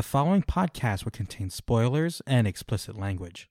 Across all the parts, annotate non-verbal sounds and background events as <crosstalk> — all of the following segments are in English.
The following podcast will contain spoilers and explicit language.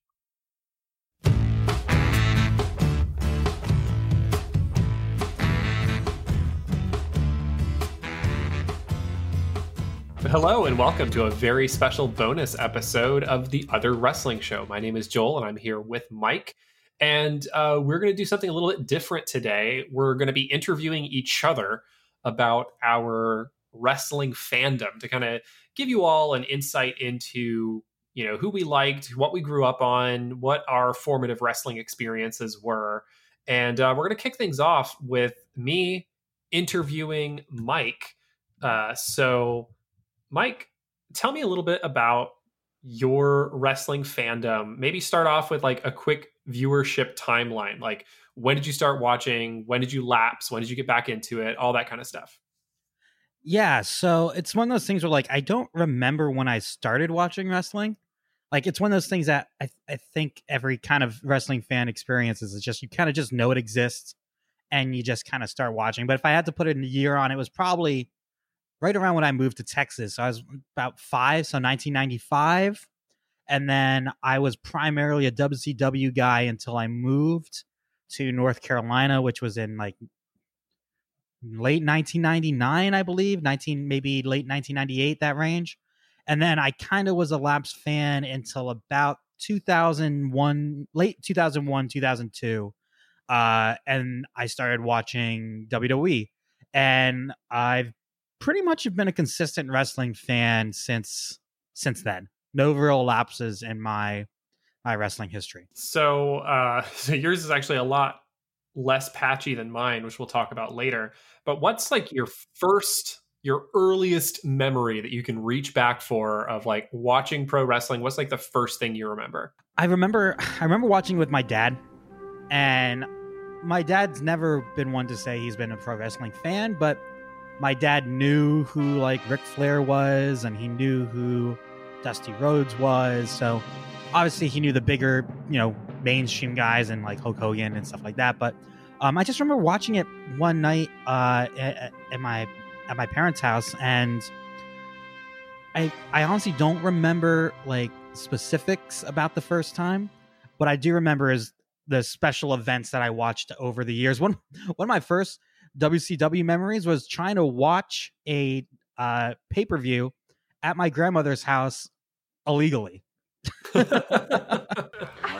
Hello, and welcome to a very special bonus episode of the Other Wrestling Show. My name is Joel, and I'm here with Mike. And uh, we're going to do something a little bit different today. We're going to be interviewing each other about our wrestling fandom to kind of give you all an insight into you know who we liked what we grew up on what our formative wrestling experiences were. And uh, we're going to kick things off with me interviewing mike. Uh, so mike tell me a little bit about your wrestling fandom. Maybe start off with like a quick viewership timeline. Like when did you start watching? When did you lapse? When did you get back into it? All that kind of stuff Yeah, so it's one of those things where like I don't remember when I started watching wrestling. Like it's one of those things that I I think every kind of wrestling fan experiences. It's just you kind of just know it exists and you just kind of start watching. But if I had to put in a year on, it was probably right around when I moved to Texas. So I was about five, so 1995. And then I was primarily a WCW guy until I moved to North Carolina, which was in like late 1999, I believe, 19 maybe late 1998 that range. And then I kind of was a Labs fan until about 2001, late 2001, 2002. Uh, and I started watching WWE. And I've pretty much have been a consistent wrestling fan since since then. No real lapses in my my wrestling history. So, uh, <laughs> so yours is actually a lot less patchy than mine, which we'll talk about later. But what's like your first, your earliest memory that you can reach back for of like watching pro wrestling? What's like the first thing you remember? I remember <sighs> I remember watching with my dad and my dad's never been one to say he's been a pro wrestling fan, but my dad knew who like Ric Flair was and he knew who Dusty Rhodes was. So obviously he knew the bigger, you know, mainstream guys and like Hulk Hogan and stuff like that. But um, I just remember watching it one night uh, at, at my at my parents' house, and I I honestly don't remember like specifics about the first time. What I do remember is the special events that I watched over the years. One one of my first WCW memories was trying to watch a uh, pay per view at my grandmother's house illegally. Ready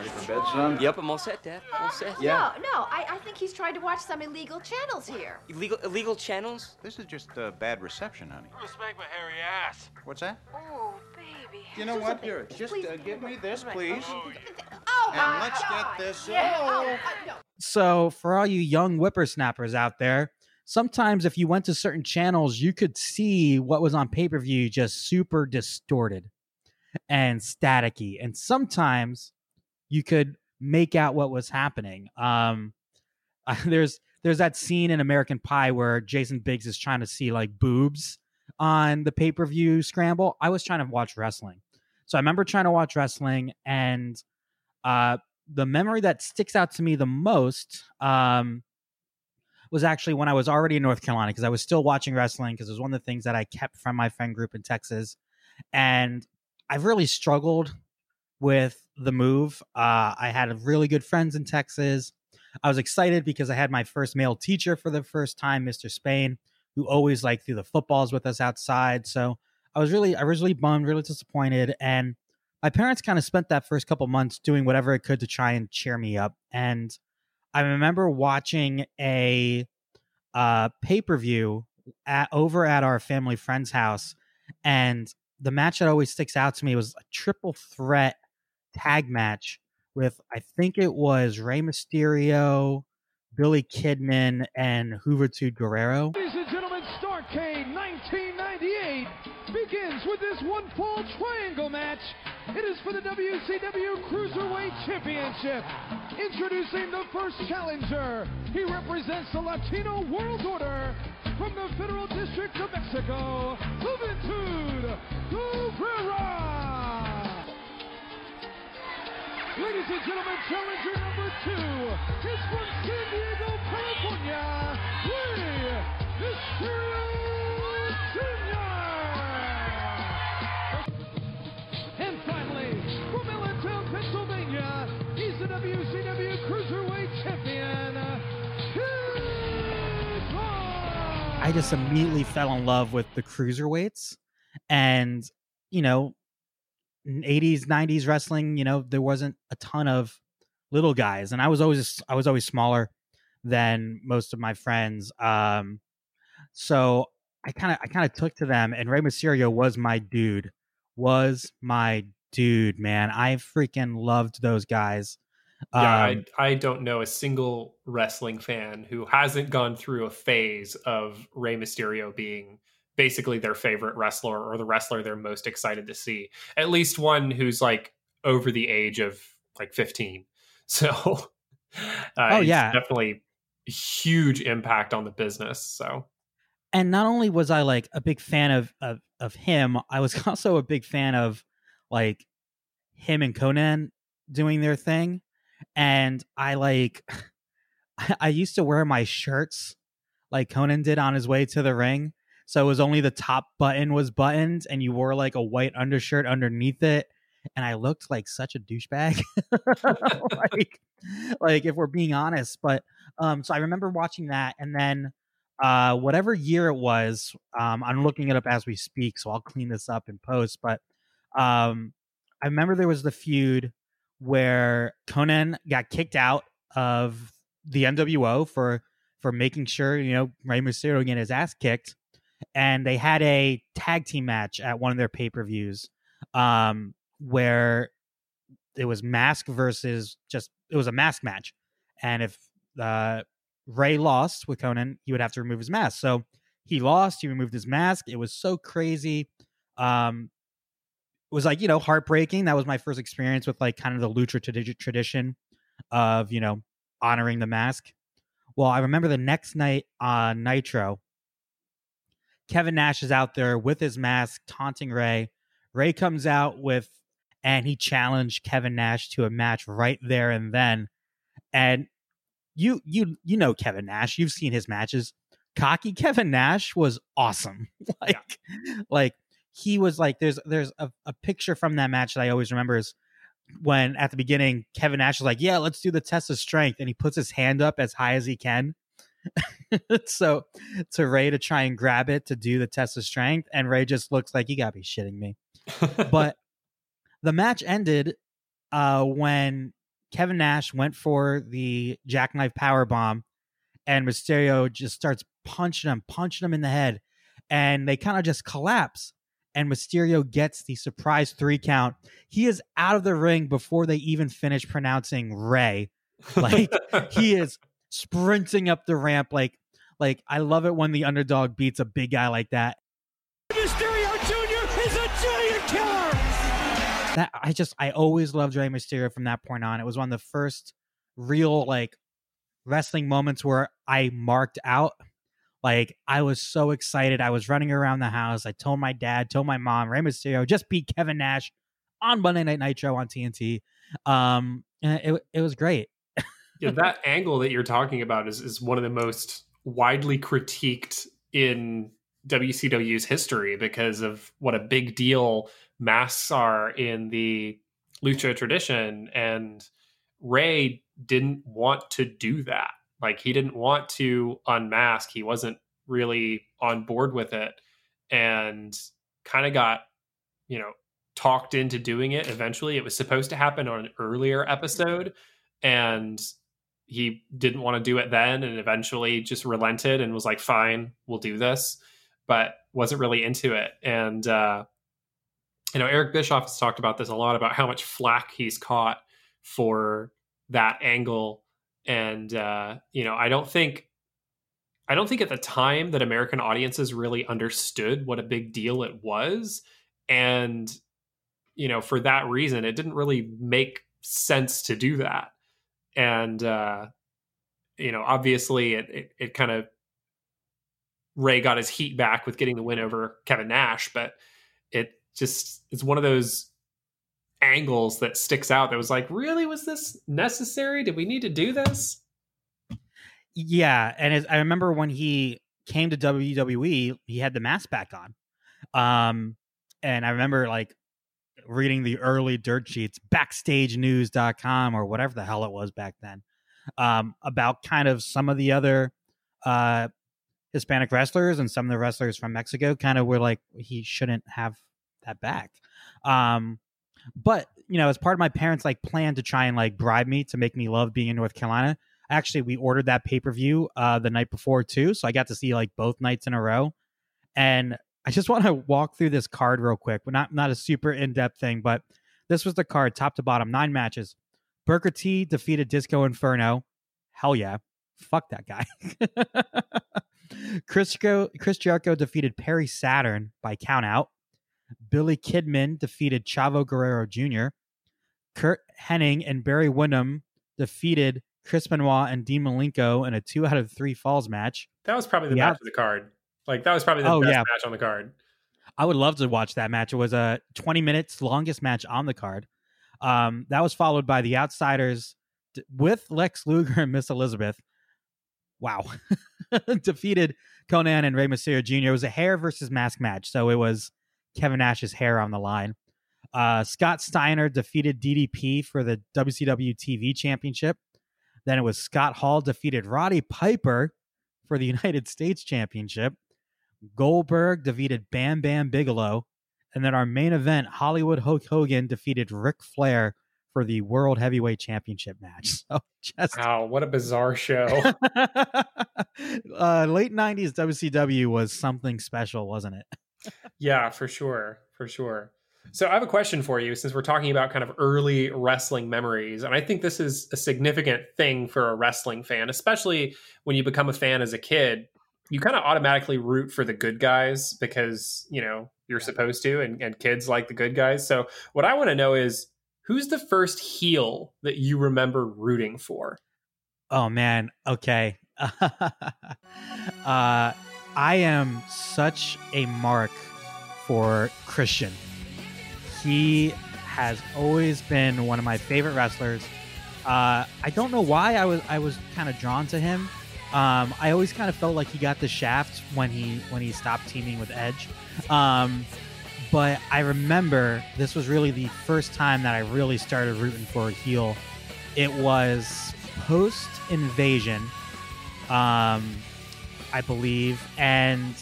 for bed, son? Yep, I'm all set, Dad. All set. Yeah. No, no. I, I think he's tried to watch some illegal channels here. Illegal illegal channels? This is just uh, bad reception, honey. Spank my hairy ass. What's that? Oh, baby. You know Do what? something. Here, just Please. uh, give me this, please. Oh, And my let's God. get this. Yeah. Oh, Oh. no. So, for all you young whippersnappers out there, sometimes if you went to certain channels, you could see what was on pay per view just super distorted and staticky. And sometimes you could make out what was happening. Um, <laughs> there's there's that scene in American Pie where Jason Biggs is trying to see like boobs on the pay per view scramble. I was trying to watch wrestling, so I remember trying to watch wrestling, and uh, the memory that sticks out to me the most um, was actually when I was already in North Carolina because I was still watching wrestling because it was one of the things that I kept from my friend group in Texas, and I've really struggled with the move. Uh, I had really good friends in Texas. I was excited because I had my first male teacher for the first time, Mr. Spain, who always like threw the footballs with us outside. So I was really, I was really bummed, really disappointed, and my parents kind of spent that first couple months doing whatever it could to try and cheer me up. And I remember watching a uh, pay per view over at our family friend's house, and the match that always sticks out to me was a triple threat tag match with I think it was Rey Mysterio, Billy Kidman, and Juventud Guerrera. Ladies and gentlemen, Starcade 1998 begins with this one fall triangle match. It is for the WCW Cruiserweight Championship. Introducing the first challenger. He represents the Latino World Order from the Federal District of Mexico, Juventud Guerrera. Ladies and gentlemen, challenger number two is from San Diego, I just immediately fell in love with the cruiserweights, and you know, 80s 90s wrestling. You know, there wasn't a ton of little guys, and I was always I was always smaller than most of my friends. Um, so I kind of I kind of took to them, and Rey Mysterio was my dude. Was my dude, man. I freaking loved those guys. Yeah, Um, I, I don't know a single wrestling fan who hasn't gone through a phase of Rey Mysterio being basically their favorite wrestler or the wrestler they're most excited to see. At least one who's like over the age of like 15. <laughs> So, uh, Oh, yeah. definitely huge impact on the business. So, and not only was I like a big fan of of of him, I was <laughs> also a big fan of like him and Konnan doing their thing. And I like <laughs> I used to wear my shirts like Konnan did on his way to the ring. So it was only the top button was buttoned and you wore like a white undershirt underneath it. And I looked like such a douchebag. <laughs> like like if we're being honest. But um so I remember watching that and then uh whatever year it was, um I'm looking it up as we speak, so I'll clean this up in post. But um I remember there was the feud where Konnan got kicked out of the NWO for for making sure you know Rey Mysterio would get his ass kicked, and they had a tag team match at one of their pay per views, um, where it was mask versus just it was a mask match, and if uh, Rey lost with Konnan, he would have to remove his mask. So he lost. He removed his mask. It was so crazy. Um, was like you know heartbreaking. That was my first experience with like kind of the lucha tradi- tradition of you know honoring the mask. Well, I remember the next night on Nitro, Kevin Nash is out there with his mask taunting Rey. Rey comes out with and he challenged Kevin Nash to a match right there and then. And you you you know Kevin Nash, you've seen his matches. Cocky Kevin Nash was awesome. <laughs> like like he was like there's there's a, a picture from that match that I always remember is when at the beginning Kevin Nash is like, "Yeah, let's do the test of strength," and he puts his hand up as high as he can. <laughs> so to Rey to try and grab it to do the test of strength, and Rey just looks like you gotta be shitting me. But <laughs> the match ended uh, when Kevin Nash went for the jackknife power bomb, and Mysterio just starts punching him, punching him in the head, and they kind of just collapse. And Mysterio gets the surprise three count. He is out of the ring before they even finish pronouncing Rey. Like <laughs> he is sprinting up the ramp. Like, like I love it when the underdog beats a big guy like that. Mysterio Jr. is a giant killer! that I just I always loved Rey Mysterio from that point on. It was one of the first real like wrestling moments where I marked out. Like I was so excited. I was running around the house. I told my dad, told my mom, Rey Mysterio just beat Kevin Nash on Monday Night Nitro on TNT. Um, and it it was great. yeah, that angle that you're talking about is, is one of the most widely critiqued in WCW's history because of what a big deal masks are in the lucha tradition. And Rey didn't want to do that. Like he didn't want to unmask. He wasn't really on board with it and kind of got, you know, talked into doing it eventually. It was supposed to happen on an earlier episode and he didn't want to do it then and eventually just relented and was like fine we'll do this but wasn't really into it and uh you know eric bischoff has talked about this a lot about how much flack he's caught for that angle and uh you know i don't think i don't think at the time that american audiences really understood what a big deal it was. And you know for that reason it didn't really make sense to do that. And uh you know obviously it it, it kind of rey got his heat back with getting the win over kevin nash but it just it's one of those angles that sticks out that was like really was this necessary did we need to do this Yeah, and it, I remember when he came to WWE, he had the mask back on. Um, and I remember like reading the early dirt sheets, backstagenews.com or whatever the hell it was back then, um, about kind of some of the other uh Hispanic wrestlers and some of the wrestlers from Mexico kind of were like, he shouldn't have that back. Um, but you know, as part of my parents' like plan to try and like bribe me to make me love being in North Carolina, actually we ordered that pay per view uh, the night before too, so I got to see like both nights in a row. And I just <laughs> want to walk through this card real quick, but not not a super in depth thing. But this was the card, top to bottom, nine matches. Booker T defeated Disco Inferno. Hell yeah, fuck that guy. <laughs> Chris, Chris Jericho defeated Perry Saturn by countout. Billy Kidman defeated Chavo Guerrero Jr. Curt Hennig and Barry Windham defeated Chris Benoit and Dean Malenko in a two out of three falls match. That was probably the Yeah. match of the card. Like that was probably the Oh, best yeah. match on the card. I would love to watch that match. It was a 20 minutes longest match on the card. Um, that was followed by the Outsiders d- with Lex Luger and Miss Elizabeth. Wow. <laughs> Defeated Konnan and Rey Mysterio Jr. It was a hair versus mask match. So it was Kevin Nash's hair on the line. Uh, Scott Steiner defeated DDP for the WCW TV Championship. Then it was Scott Hall defeated Roddy Piper for the <laughs> United States Championship. Goldberg defeated Bam Bam Bigelow. And then our main event, Hollywood Hulk Hogan defeated Ric Flair for the World Heavyweight Championship match. <laughs> So just Wow, what a bizarre show. <laughs> uh, late 90s WCW was something special, wasn't it? Yeah, for sure. For sure. So I have a question for you since we're talking about kind of early wrestling memories. And I think this is a significant thing for a wrestling fan, especially when you become a fan as a kid. You kind of automatically root for the good guys because, you know, you're supposed to, and, and kids like the good guys. So what I want to know is who's the first heel that you remember rooting for? Oh man, okay. <laughs> uh, I am such a mark for Christian. He has always been one of my favorite wrestlers. Uh, I don't know why I was I was kind of drawn to him. Um, I always kind of felt like he got the shaft when he when he stopped teaming with Edge. Um, but I remember this was really the first time that I really started rooting for a heel. It was post invasion, um, I believe, and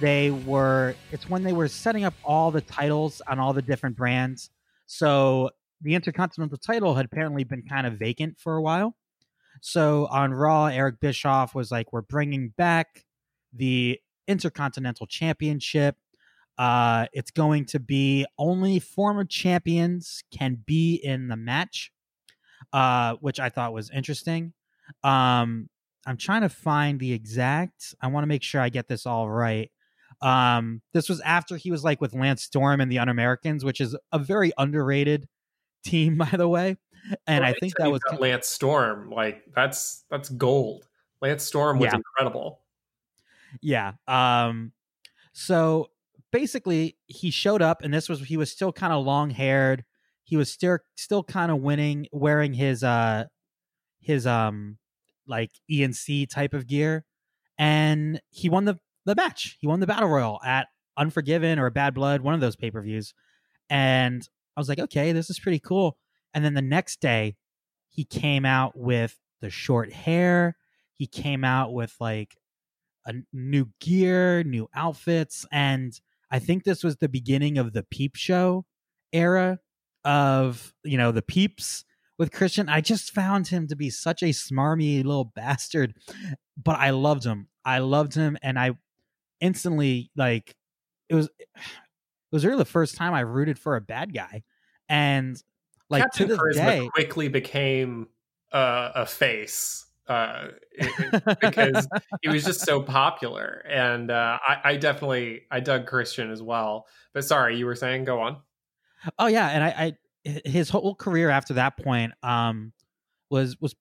they were. It's when they were setting up all the titles on all the different brands. So the Intercontinental title had apparently been kind of vacant for a while. So on Raw, Eric Bischoff was like, "We're bringing back the Intercontinental Championship. Uh, it's going to be only former champions can be in the match." uh, which I thought was interesting. Um, I'm trying to find the exact. I want to make sure I get this all right. Um, this was after he was like with Lance Storm and the Un Americans, which is a very underrated team, <laughs> by the way. And Well, I think that was Lance Storm. Like that's that's gold. Lance Storm was Yeah. incredible. Yeah. Um so basically he showed up and this was he was still kind of long haired. He was still still kind of winning wearing his uh his um like ENC type of gear and he won the the match. He won the battle royal at Unforgiven or Bad Blood, one of those pay-per-views. And I was like, "Okay, this is pretty cool." And then the next day he came out with the short hair. He came out with like a new gear, new outfits, and I think this was the beginning of the Peep Show era of you know the Peeps with Christian. I just found him to be such a smarmy little bastard, but I loved him. I loved him, and I instantly like it was it was really the first time I rooted for a bad guy, and like Captain to this Charisma day, quickly became uh, a face uh, it- it- because <laughs> he was just so popular, and uh, I, I definitely I dug Christian as well. But sorry, you were saying go on. Oh yeah, and I, I his whole career after that point um was was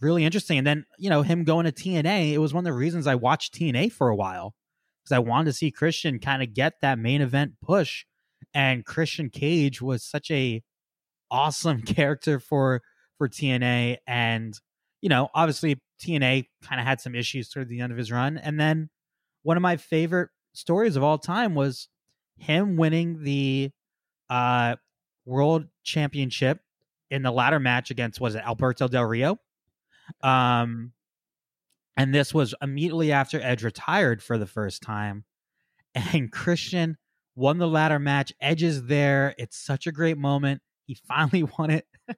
really interesting. And then you know him going to TNA, it was one of the reasons I watched TNA for a while because I wanted to see Christian kind of get that main event push. And Christian Cage was such a awesome <laughs> character for for TNA, and you know obviously TNA kind of had some issues toward the end of his run. And then one of my favorite stories of all time was him winning the uh world championship in the ladder match against was it Alberto Del Rio? Um And this was immediately after Edge retired for the first time. <laughs> And Christian won the ladder match. Edge is there. It's such a great moment. He <laughs> finally won it. <laughs>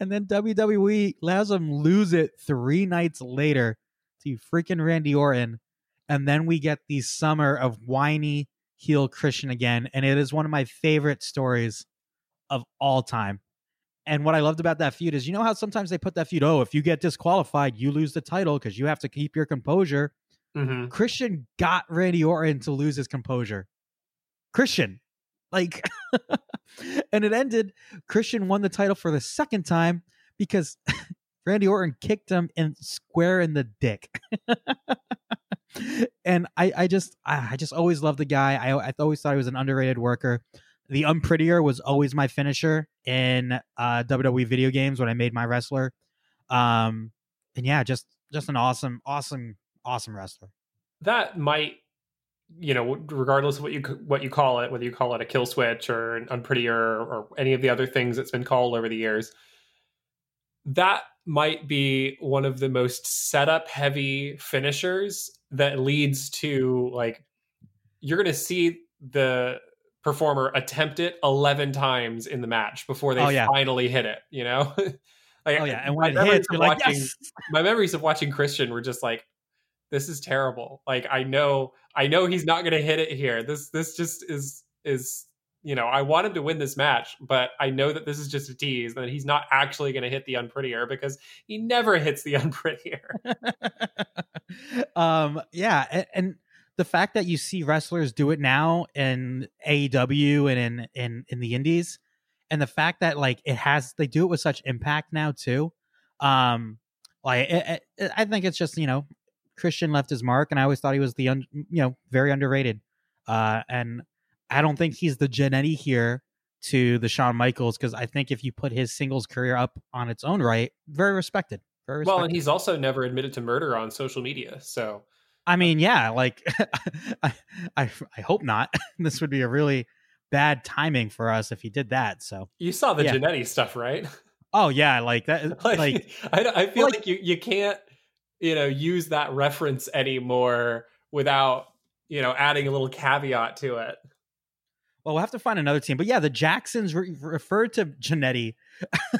and then WWE allows him lose it three nights later to freaking Randy Orton. And then we get the summer of whiny heel Christian again. And it is one of my favorite stories of all time. And what I loved about that feud is, you know how sometimes they put that feud, oh, if you get disqualified, you lose the title because you have to keep your composure. hmm Christian got Randy Orton to lose his composure. Christian, like, <laughs> and it ended. Christian won the title for the second time because <laughs> Randy Orton kicked him in square in the dick. <laughs> and I, I just, I I just always loved the guy. I, I always thought he was an underrated worker. The unprettier was always my finisher in uh, WWE video games when I made my wrestler. Um, and yeah, just, just an awesome, awesome, awesome wrestler. That might, you know, regardless of what you what you call it, whether you call it a kill switch or an unprettier or any of the other things it's been called over the years, that might be one of the most setup heavy finishers that leads to like you're going to see the performer attempt it 11 times in the match before they Oh, yeah. finally hit it you know? <laughs> Like Oh yeah, and my when it memories hits, of you're like, watching- yes. <laughs> my memories of watching christian were just like this is terrible. Like i know i know he's not going to hit it here. This this just is is you know i want him to win this match but i know that this is just a tease and that he's not actually going to hit the unprettier because he never hits the <laughs> unprettier. Um, yeah, and, and the fact that you see wrestlers do it now in AEW and in in in the Indies, and the fact that like it has they do it with such impact now too. Um, like it, it, I think it's just you know Christian left his mark, and I always thought he was the un, you know very underrated. Uh, and I don't think he's the Jannetty here to the Shawn Michaels because I think if you put his singles career up on its own right, very respected. Very respected. well and he's also never admitted to murder on social media so I mean, yeah, like <laughs> I, I, I hope not. <laughs> this would be a really bad timing for us if he did that. So, you saw the Yeah. Jannetty stuff right <laughs> oh yeah, like that, like, like I, I feel like- like, you, you can't you know use that reference anymore without you know adding a little caveat to it well, we'll have to find another team. But yeah, the Jacksons re- referred to Jannetty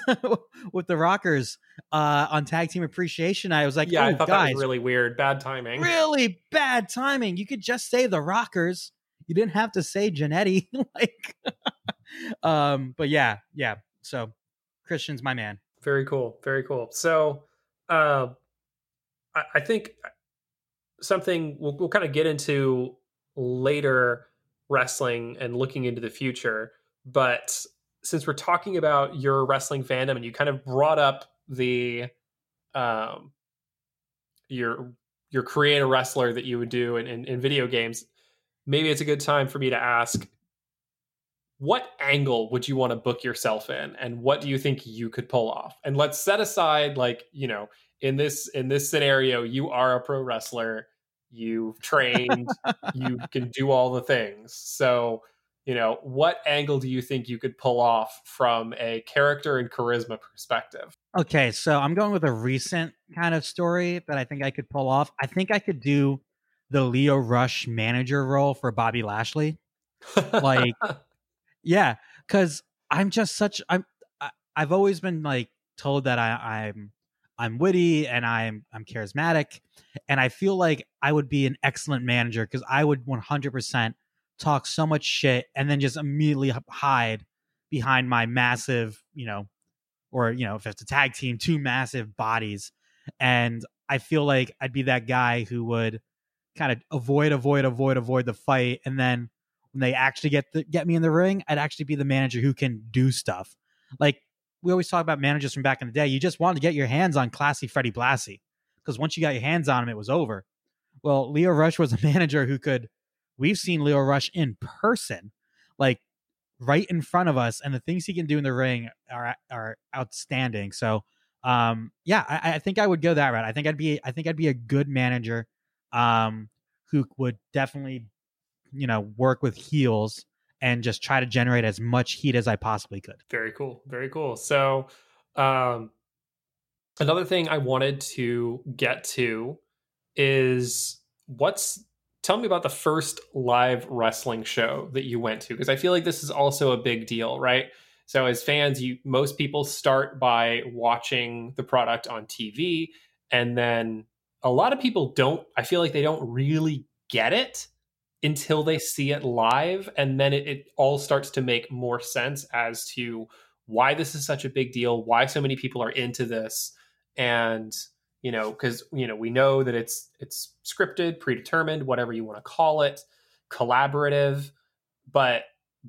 <laughs> with the Rockers uh, on Tag Team Appreciation. Night. I was like, yeah oh, i thought guys, that was really weird bad timing really bad timing. You could just say the Rockers. You didn't have to say Jannetty. <laughs> like, <laughs> um, but yeah, yeah. So Christian's my man. very cool very cool so uh, I, I think something we'll, we'll kind of get into later wrestling and looking into the future. But since we're talking about your wrestling fandom and you kind of brought up the um your your create a wrestler that you would do in, in, in video games maybe it's a good time for me to ask what angle would you want to book yourself in? And what do you think you could pull off? And let's set aside like you know in this in this scenario you are a pro wrestler you've trained you <laughs> can do all the things so you know what angle do you think you could pull off from a character and charisma perspective Okay, so I'm going with a recent kind of story that I think I could pull off. I think I could do the Lio Rush manager role for Bobby Lashley. Like, <laughs> Yeah, because I'm just such I'm I, I've always been like told that I, I'm I'm witty and I'm I'm charismatic, and I feel like I would be an excellent manager because I would 100% talk so much shit and then just immediately hide behind my massive, you know, or you know, if it's a tag team, two massive bodies, and I feel like I'd be that guy who would kind of avoid, avoid, avoid, avoid the fight, and then when they actually get the, get me in the ring, I'd actually be the manager who can do stuff. Like we always talk about managers from back in the day. You just wanted to get your hands on classy Freddie Blassie because once you got your hands on him, it was over. Well, Lio Rush was a <laughs> manager who could. We've seen Lio Rush in person, like right in front of us, and the things he can do in the ring are are outstanding. So, um, yeah, I, I think I would go that route. I think I'd be I think I'd be a good manager, um, who would definitely, you know, work with heels and just try to generate as much heat as I possibly could. Very cool. Very cool. So, um, another thing I wanted to get to is what's tell me about the first live wrestling show that you went to because I feel like this is also a big deal, right? So as fans, you most people start by watching the product on TV and then a lot of people don't I feel like they don't really get it until they see it live and then it, it all starts to make more sense as to why this is such a big deal, why so many people are into this and you know because you know we know that it's it's scripted predetermined whatever you want to call it collaborative but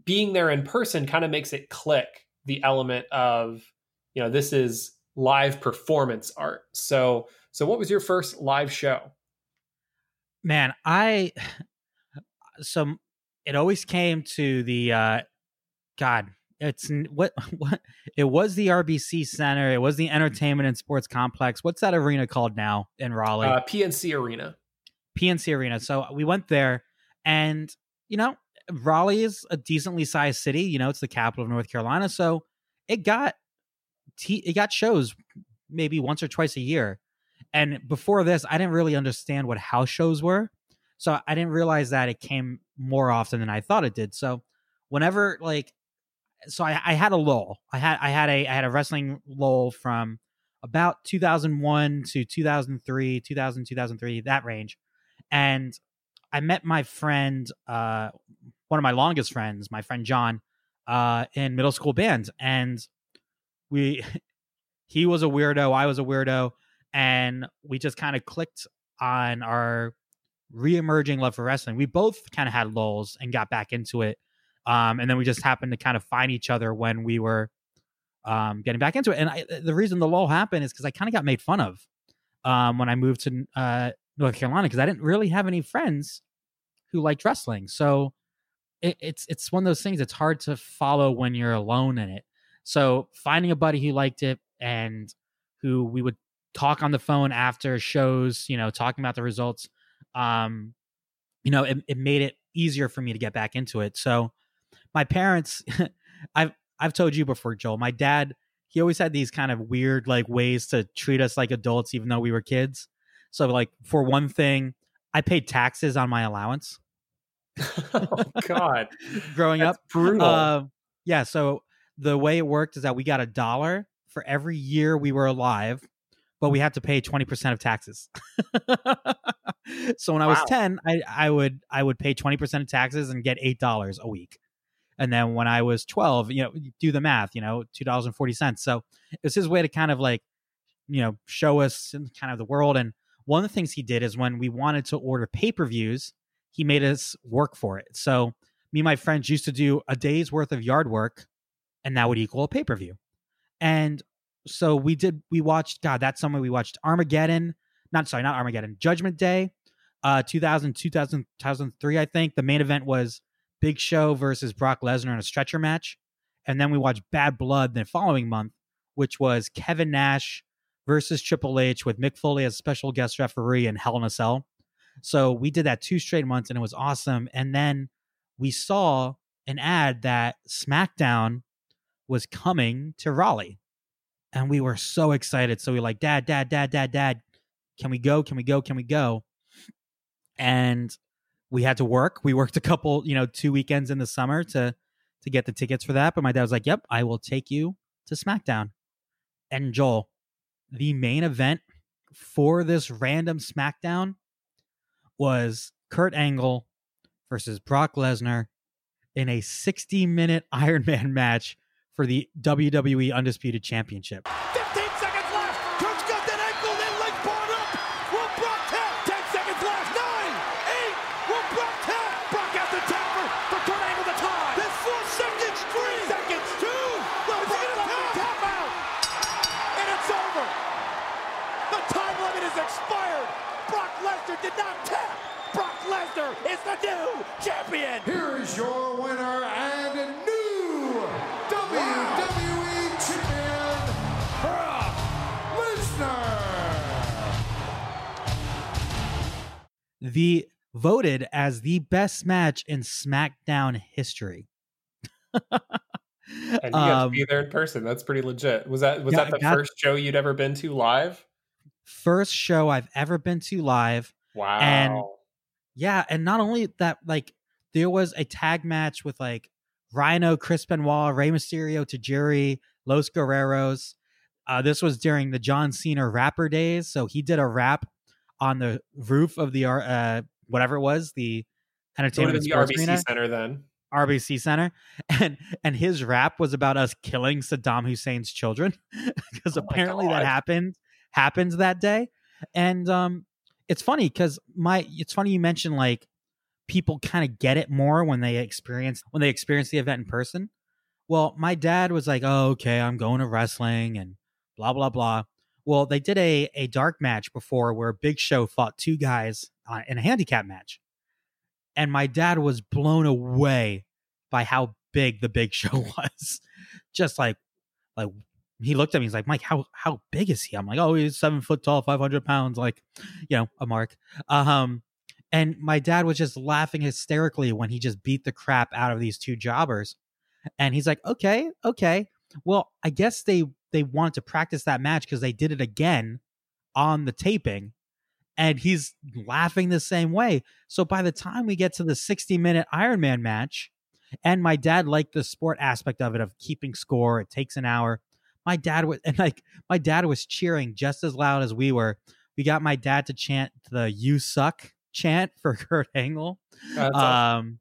being there in person kind of makes it click the element of you know this is live performance art. So so what was your first live show? Man, I so it always came to the uh God, it's what <laughs> what it was the RBC Center, it was the Entertainment and Sports Complex. What's that arena called now in Raleigh? uh, pnc arena PNC Arena. So we went there, and you know, Raleigh is a decently sized city. You know, it's the capital of North Carolina, so it got t- it got shows maybe once or twice a year. And before this, I didn't really understand what house shows were, so I didn't realize that it came more often than I thought it did. So whenever like, so I, I had a lull. I had I had a I had a wrestling lull from about 2001 to 2003 2000 2003 that range and I met my friend, uh, one of my longest friends, my friend John, uh, in middle school band, and we, <laughs> he was a weirdo, I was a weirdo, and we just kind of clicked on our re-emerging love for wrestling. We both kind of had lulls and got back into it, um, and then we just happened to kind of find each other when we were um, getting back into it. And I, the reason the lull happened is because I kind of got made fun of um, when I moved to uh, North Carolina because I didn't really have any friends who liked wrestling. So it, it's it's one of those things. It's hard to follow when you're alone in it. So finding a buddy who liked it and who we would talk on the phone after shows, you know, talking about the results, um, you know, it, it made it easier for me to get back into it. So my parents, <laughs> I've I've told you before, Joel. My dad, he always had these kind of weird like ways to treat us like adults, even though we were kids. So like for one thing, I paid taxes on my allowance <laughs> oh god <laughs> growing That's up. brutal Uh, yeah. So the way it worked is that we got a dollar for every year we were alive, but we had to pay twenty percent of taxes. <laughs> so when I was ten, I, I would I would pay twenty percent of taxes and get eight dollars a week. And then when I was twelve, you know, do the math, you know, two dollars and forty cents. So it's his way to kind of like, you know, show us kind of the world. And one of the things he did is when we wanted to order pay per views, he made us work for it. So me and my friends used to do a day's worth of yard work, and that would equal a pay per view. And so we did. We watched. God, that summer we watched Armageddon. Not sorry, not Armageddon. Judgment Day, uh, 2000, 2000, 2003, I think. The main event was Big Show versus Brock Lesnar in a stretcher match, and then we watched Bad Blood the following month, which was Kevin Nash versus Triple H with Mick Foley as special guest referee in Hell in a Cell. So we did that two straight months, and it was awesome. And then we saw an ad that SmackDown was coming to Raleigh. And we were so excited. So we were like, Dad, Dad, Dad, Dad, Dad, can we go? Can we go? Can we go? And we had to work. We worked a couple, you know, two weekends in the summer to to get the tickets for that. But my dad was like, Yep, I will take you to SmackDown. And Joel, the main event for this random SmackDown was Kurt Angle versus Brock Lesnar in a 60 minute <laughs> Iron Man match for the WWE Undisputed Championship. 15 seconds left. Kurt's got that ankle, then leg barred up. Will Brock tap? 10 seconds left. 9, 8. Will Brock tap? Brock has the tap for, for Kurt Angle to tie. There's 4 seconds. 3 seconds. 2. Will Brock tap? tap out? And it's over. The time limit is expired. Brock Lesnar did not tap. Brock Lesnar is the new champion. Here is your winner The voted as the best match in SmackDown history. <laughs> and you got to Um, be there in person that's pretty legit was that was that the got- first show you'd ever been to live First show I've ever been to live. Wow. And yeah, and not only that, like there was a tag match with like Rhino, Chris Benoit, Rey Mysterio, Tajiri, Los Guerreros. Uh, this was during the John Cena rapper days, so he did a rap on the roof of the uh, whatever it was, the entertainment the RBC arena. Center then. RBC Center, <laughs> and and his rap was about us killing Saddam Hussein's children <laughs> because Oh apparently God. that happened happens that day, and um, it's funny because my it's funny you mentioned like people kind of get it more when they experience when they experience the event in person. Well, my dad was like, "Oh, okay, I'm going to wrestling and blah blah blah." Well, they did a a dark match before where Big Show fought two guys uh, in a handicap match. And my dad was blown away by how big the big <laughs> show was. Just like like he looked at me he's like mike how how big is he? I'm like oh he's seven foot tall 500 pounds like you know a mark. Um and my dad was just laughing hysterically when he just beat the crap out of these two jobbers. And he's like okay okay. Well i guess they they wanted to practice that match because they did it again on the taping and he's laughing the same way so by the time we get to the 60 minute Iron Man match, and my dad liked the sport aspect of it of keeping score, it takes an hour. My dad was <laughs> and like my dad was cheering just as loud as we were. We got my dad to chant the "You suck" chant <laughs> for Kurt Angle. Awesome. Um,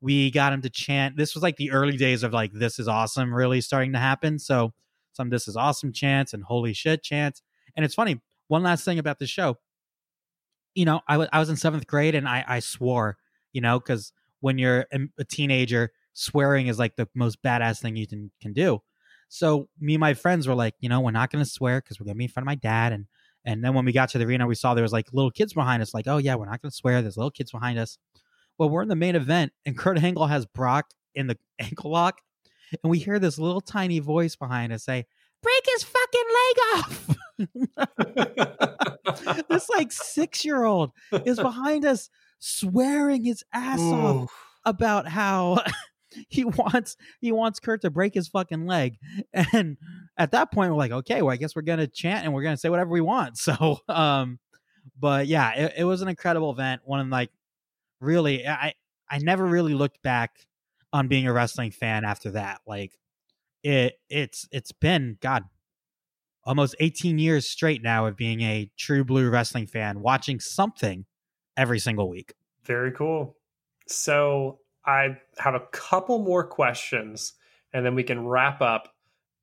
we got him to chant. This was like the early days of like "This is awesome" really starting to happen. So some "This is awesome" chants and "Holy shit" chants. And it's funny. One last thing about the show you know, I wa- I was in seventh grade and I, I swore, you know, because when you're a, a teenager, swearing is like the most badass thing you can, can do. So me and my friends were like, you know, we're not going to swear because we're going to be in front of my dad. And and then when we got to the arena, we saw there was like little kids behind us. Like, oh yeah, we're not going to swear. There's little kids behind us. Well, we're in the main event, and Kurt Angle has Brock in the <laughs> ankle lock, and we hear this little tiny voice behind us say, "Break his fucking leg off." <laughs> this like six year old is behind us swearing his ass off about how <laughs> he wants he wants Kurt to break his fucking leg. And at that point we're like, okay, well I guess we're gonna chant and we're gonna say whatever we want. <laughs> So um but yeah, it, it was an incredible event. One of like really I I never really looked back on being a wrestling fan after that. Like it it's it's been God almost 18 years straight now of being a true blue wrestling fan, watching something every single week. Very cool. So I have a couple more questions and then we can wrap up.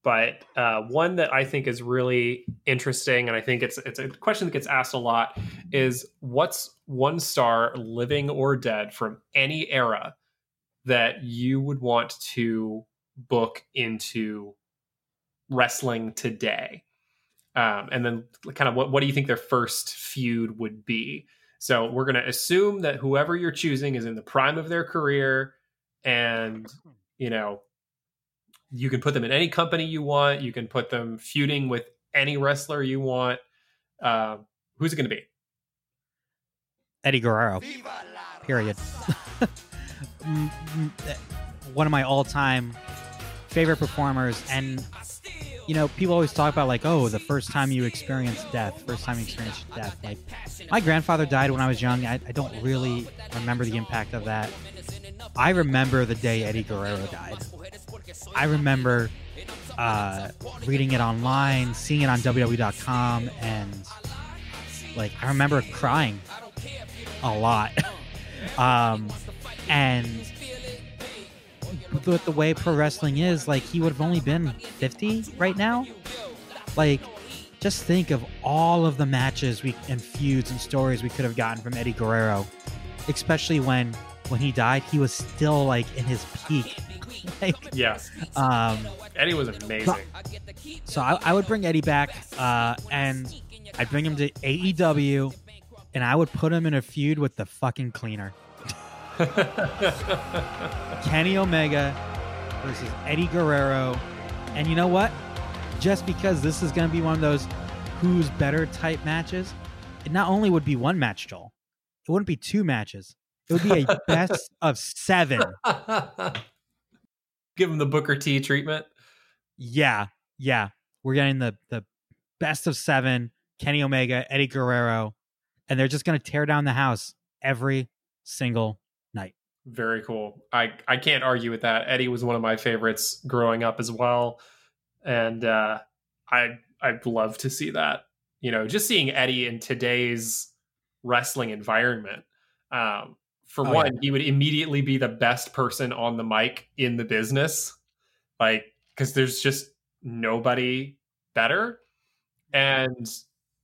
But uh, one that I think is really interesting, and I think it's it's a question that gets asked a lot, is what's one star, living or dead, from any era that you would want to book into wrestling today? Um, and then kind of what, what do you think their first feud would be? So we're going to assume that whoever you're choosing is in the prime of their career and, you know, you can put them in any company you want. You can put them feuding with any wrestler you want. Uh, who's it going to be? Eddie Guerrero. Period. <laughs> One of my all-time favorite performers, and you know, people always talk about like, oh, the first time you experienced death, first time you experienced death. Like, my grandfather died when I was young. I, I don't really remember the impact of that. I remember the day Eddie Guerrero died. I remember uh, reading it online, seeing it on WWE.com, and like I remember crying a lot. <laughs> um, and with the way pro wrestling is, like he would have only been 50 right now. Like, just think of all of the matches we and feuds and stories we could have gotten from Eddie Guerrero, especially when when he died, he was still like in his peak. <laughs> like, Yeah. um, Eddie was amazing. so I, I would bring Eddie back, uh, and I'd bring him to AEW, and I would put him in a feud with the fucking cleaner. <laughs> Kenny Omega versus Eddie Guerrero. And you know what? Just because this is going to be one of those who's better type matches, it not only would be one match, Joel, it wouldn't be two matches. It would be a <laughs> best of seven. Give him the Booker T treatment. Yeah, yeah. We're getting the the best of seven. Kenny Omega, Eddie Guerrero, and they're just going to tear down the house every single. Very cool. I I can't argue with that. Eddie was one of my favorites growing up as well, and uh, I I'd love to see that. You know, just seeing Eddie in today's wrestling environment. Um, for Oh, one, yeah. he would immediately be the best person on the mic in the business, like because there's just nobody better. And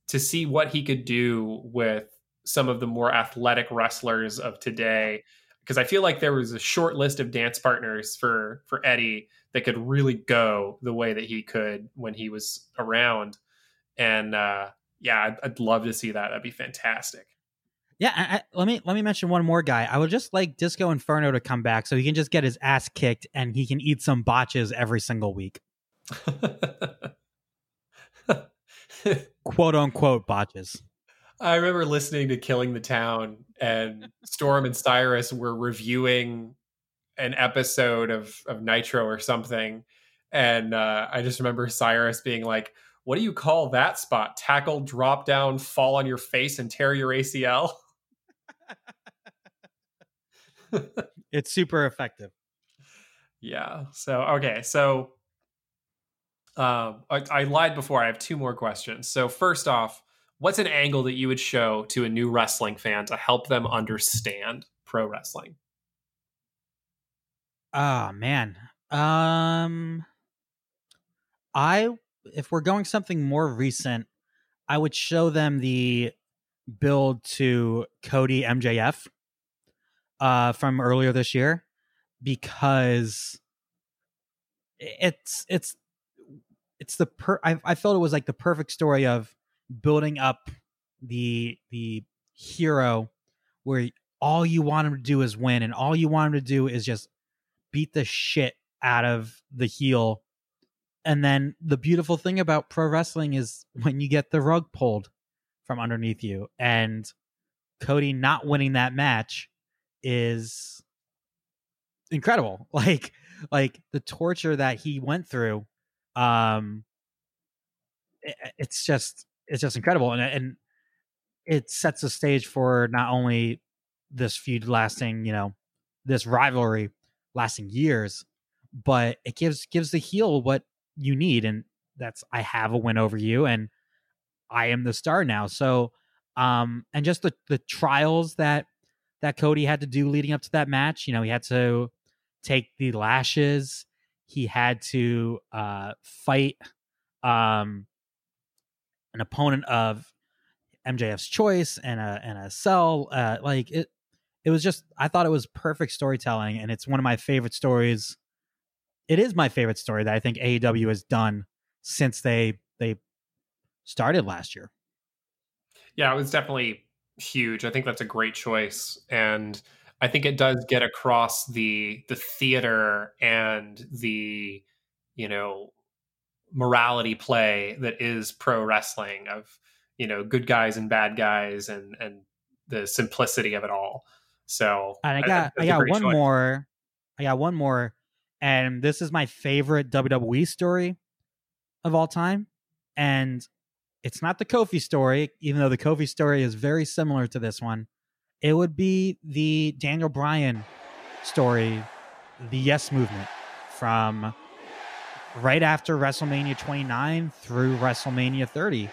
to see what he could do with some of the more athletic wrestlers of today, because I feel like there was a short list of dance partners for for Eddie that could really go the way that he could when he was around. And uh, yeah, I'd, I'd love to see that. That'd be fantastic. Yeah, I, I, let me let me mention one more guy. I would just like Disco Inferno to come back so he can just get his ass kicked and he can eat some botches every single week, <laughs> quote unquote botches. I remember listening to Killing the Town, and Storm and Cyrus were reviewing an episode of, of Nitro or something. And uh, I just remember Cyrus being like, What do you call that spot? Tackle, drop down, fall on your face, and tear your ACL? <laughs> It's super effective. Yeah. So, okay. So, um, I, I lied before. I have two more questions. So, first off, what's an angle that you would show to a new wrestling fan to help them understand pro wrestling? Oh man. Um I if we're going something more recent, I would show them the build to Cody MJF uh from earlier this year because it's it's it's the per I, I felt it was like the perfect story of building up the the hero where all you want him to do is win and all you want him to do is just beat the shit out of the heel. And then the beautiful thing about pro wrestling is when you get the rug pulled from underneath you and Cody not winning that match is incredible. <laughs> Like like the torture that he went through um i- it's just it's just incredible and and it sets the stage for not only this feud lasting, you know, this rivalry lasting years, but it gives gives the heel what you need, and that's I have a win over you, and I am the star now. So, um, and just the the trials that that Cody had to do leading up to that match, you know, he had to take the lashes, he had to uh fight um an opponent of MJF's choice and a and a cell, uh, like it it was just I thought it was perfect storytelling, and it's one of my favorite stories. It is my favorite story that I think AEW has done since they they started last year. Yeah, it was definitely huge. I think that's a great choice, and I think it does get across the the theater and the you know morality play that is pro wrestling of you know good guys and bad guys and and the simplicity of it all. So And I got i, I got one choice. more. I got one more, and this is my favorite WWE story of all time. And it's not the Kofi story, even though the Kofi story is very similar to this one. It would be the Daniel Bryan story, the Yes Movement, from right after WrestleMania 29 through WrestleMania 30.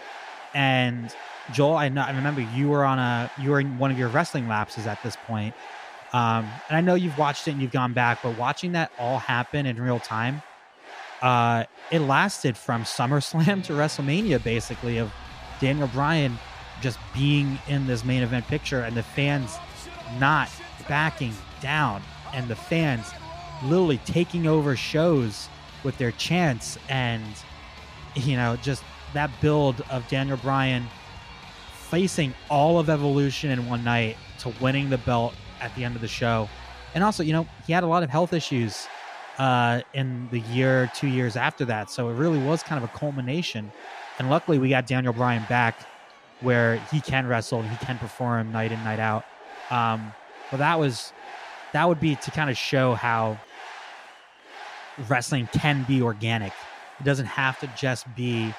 And Joel, I know I remember you were on a you were in one of your wrestling lapses at this point. Um, and I know you've watched it and you've gone back, but watching that all happen in real time, uh, it lasted from SummerSlam to WrestleMania, basically, of Daniel Bryan just being in this main event picture and the fans not backing down and the fans literally taking over shows with their chance and you know just that build of Daniel Bryan facing all of evolution in one night to winning the belt at the end of the show. And also you know he had a lot of health issues uh in the year two years after that. So it really was kind of a culmination. And luckily we got Daniel Bryan back where he can wrestle and he can perform night in night out. Um but that was that would be to kind of show how wrestling can be organic it doesn't have to just be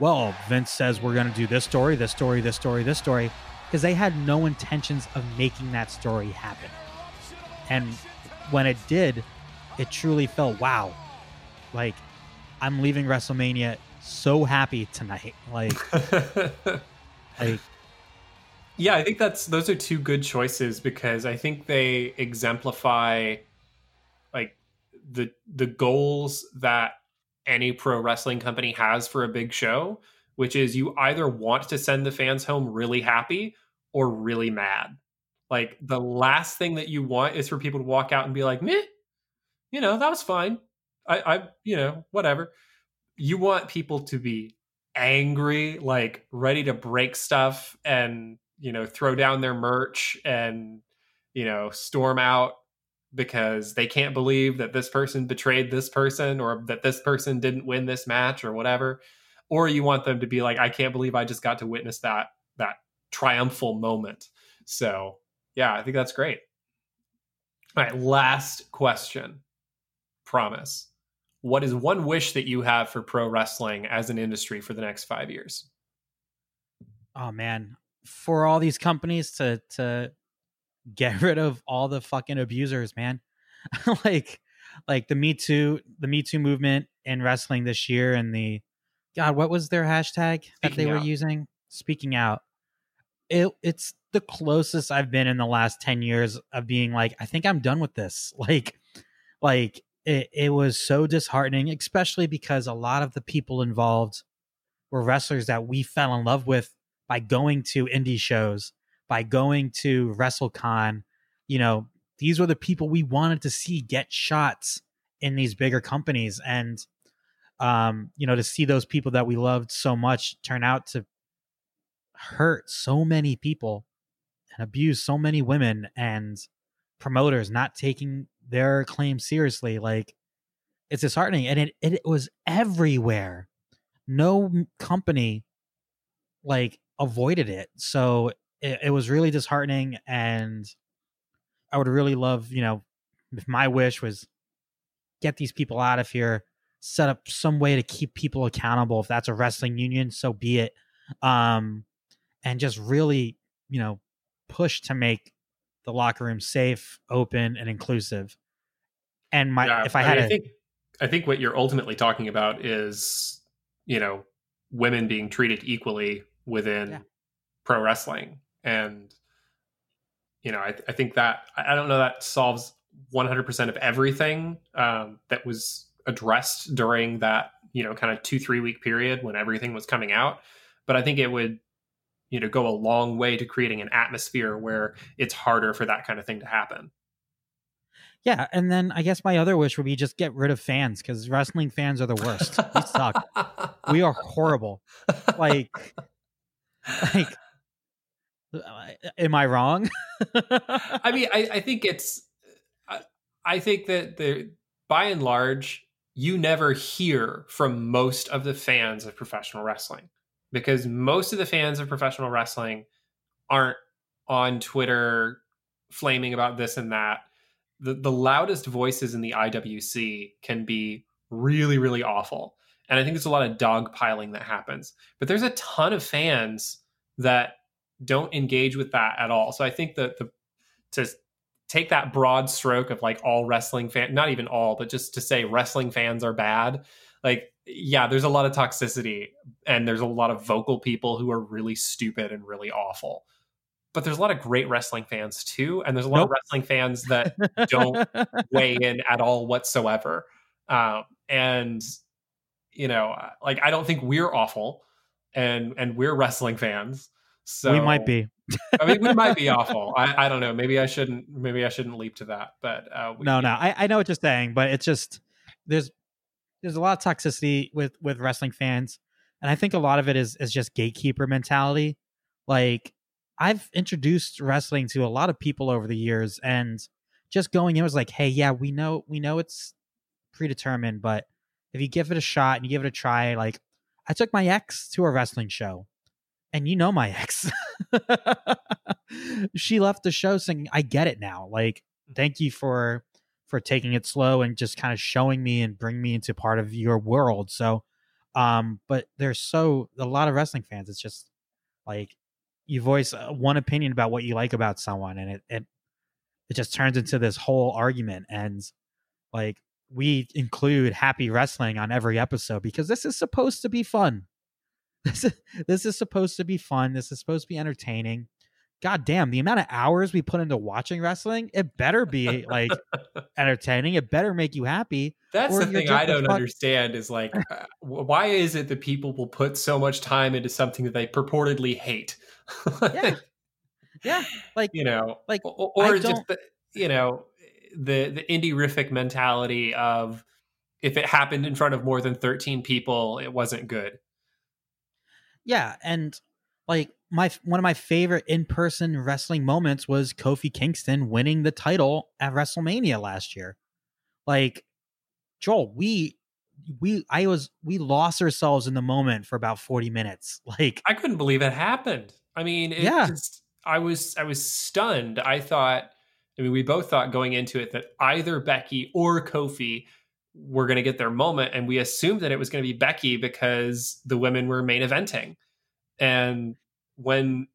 well, Vince says we're going to do this story, this story, this story, this story, because they had no intentions of making that story happen. And when it did, it truly felt wow. Like I'm leaving WrestleMania so happy tonight. <laughs> Like, <laughs> like yeah, I think that's those are two good choices because I think they exemplify the the goals that any pro wrestling company has for a big show, which is you either want to send the fans home really happy or really mad. Like the last thing that you want is for people to walk out and be like, "Meh, you know, that was fine. I, I, you know, whatever." You want people to be angry, like ready to break stuff and you know throw down their merch and you know storm out because they can't believe that this person betrayed this person or that this person didn't win this match or whatever. Or you want them to be like i can't believe i just got to witness that that triumphal moment. So yeah i think that's great. All right last question. Promise. What is one wish that you have for pro wrestling as an industry for the next five years? Oh man. For all these companies to to get <laughs> rid of all the fucking abusers, man. <laughs> like like the Me Too the Me Too movement in wrestling this year and the God, what was their hashtag that Speaking they were using? Speaking out. It it's the closest I've been in the last 10 years of being like, I think I'm done with this. <laughs> Like like it, it was so disheartening, especially because a lot of the people involved were wrestlers that we fell in love with by going to indie shows, by going to WrestleCon. You know, these were the people we wanted to see get shots in these bigger companies. And, um, you know, to see those people that we loved so much turn out to hurt so many people and abuse so many women and promoters not taking their claim seriously. Like, it's disheartening. And it, it was everywhere. No company like avoided it. So it, it was really disheartening. And I would really love, you know, if my wish was get these people out of here, set up some way to keep people accountable. If that's a wrestling union, so be it. Um, and just really, you know, push to make the locker room safe, open, and inclusive. And my, Yeah, if I had mean, a, I think I think what you're ultimately talking about is, you know, women being treated equally within Yeah. pro wrestling. And, you know, I, I think that I don't know that solves 100% of everything um, that was addressed during that, you know, kind of two, three week period when everything was coming out. But I think it would, you know, go a long way to creating an atmosphere where it's harder for that kind of thing to happen. yeah. And then I guess my other wish would be just get rid of fans because wrestling fans are the worst. we suck. We are horrible. Like, <laughs> like, am I wrong? I mean, I, I think it's, I, I think that the by and large, you never hear from most of the fans of professional wrestling because most of the fans of professional wrestling aren't on Twitter flaming about this and that. The, the loudest voices in the IWC can be really, really awful. And I think there's a lot of dogpiling that happens. But there's a ton of fans that don't engage with that at all. So I think that the to take that broad stroke of like all wrestling fan not even all, but just to say wrestling fans are bad, like yeah, there's a lot of toxicity and there's a lot of vocal people who are really stupid and really awful. But there's a lot of great wrestling fans too, and there's a lot Nope. of wrestling fans that <laughs> don't weigh in at all whatsoever. Um, and you know, like I don't think we're awful, and and we're wrestling fans. So we might be. I mean, we might be <laughs> awful. I, I don't know. Maybe I shouldn't. Maybe I shouldn't leap to that. But uh, we, No, no. I, I know what you're saying, but it's just there's there's a lot of toxicity with with wrestling fans, and I think a lot of it is is just gatekeeper mentality. Like I've introduced wrestling to a lot of people over the years, and just going in was like, hey, yeah, we know we know it's predetermined, but if you give it a shot and you give it a try, like I took my ex to a wrestling show, and you know my ex, <laughs> she left the show saying, "I get it now." Like, thank you for for taking it slow and just kind of showing me and bring me into part of your world. So Um, but there's so a lot of wrestling fans. It's just like you voice uh, one opinion about what you like about someone, and it it it just turns into this whole argument. And like we include happy wrestling on every episode because this is supposed to be fun. This is this is supposed to be fun. This is supposed to be entertaining. God damn, the amount of hours we put into watching wrestling, it better be like <laughs> entertaining. It better make you happy. That's the thing I don't fuck- understand is like, uh, why is it that people will put so much time into something that they purportedly hate? <laughs> Yeah. Yeah. Like you know, like, or, or just the, you know, the the indie rific mentality of if it happened in front of more than thirteen people, it wasn't good. Yeah, and like my one of my favorite in-person wrestling moments was Kofi Kingston winning the title at WrestleMania last year. Like Joel, we we I was we lost ourselves in the moment for about 40 minutes. <laughs> Like I couldn't believe it happened. I mean, it Yeah. just, I was I was stunned. I thought, I mean, we both thought going into it that either Becky or Kofi were going to get their moment, and we assumed that it was going to be Becky because the women were main eventing. And when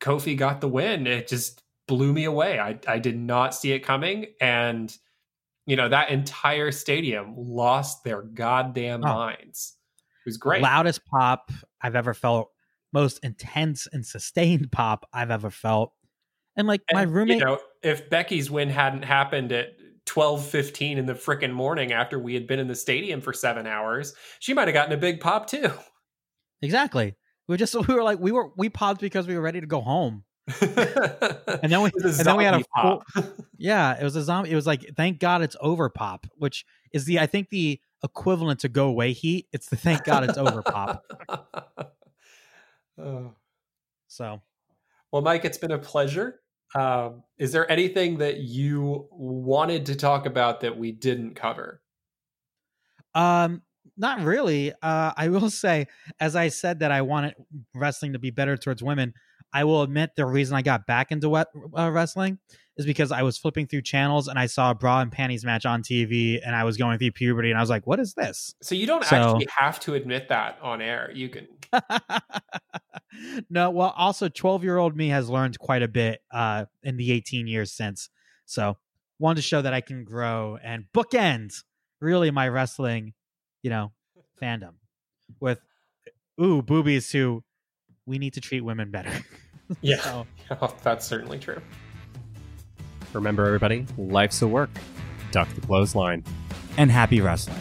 Kofi got the win, it just blew me away. I I did not see it coming, and you know that entire stadium lost their goddamn Oh. minds. It was great. loudest pop I've ever felt, most intense and sustained pop I've ever felt. And like my roommate You know, if Becky's win hadn't happened at twelve fifteen in the frickin' morning after we had been in the stadium for seven hours, she might have gotten a big pop too. Exactly. We were just we were like we were we popped because we were ready to go home. And then we <laughs> and then we had a full, yeah, it was a zombie. It was like thank God it's over pop, which is the I think the equivalent to go away heat. It's the thank God it's over pop. <laughs> Oh. So Well, Mike, it's been a pleasure. Um, is there anything that you wanted to talk about that we didn't cover? um not really. Uh I will <laughs> say as I said that I wanted wrestling to be better towards women, I will admit the reason I got back into uh, wrestling is because I was flipping through channels and I saw a bra and panties match on TV and I was going through puberty and I was like, what is this? So you don't So- actually have to admit that on air. You can. <laughs> no, well, also 12 year old me has learned quite a bit uh, in the 18 years since. So, wanted to show that I can grow and bookend really my wrestling, you know, fandom with, ooh, boobies who we need to treat women better. <laughs> Yeah, So, <laughs> that's certainly true. Remember, everybody, life's a work. Duck the clothesline. and happy wrestling.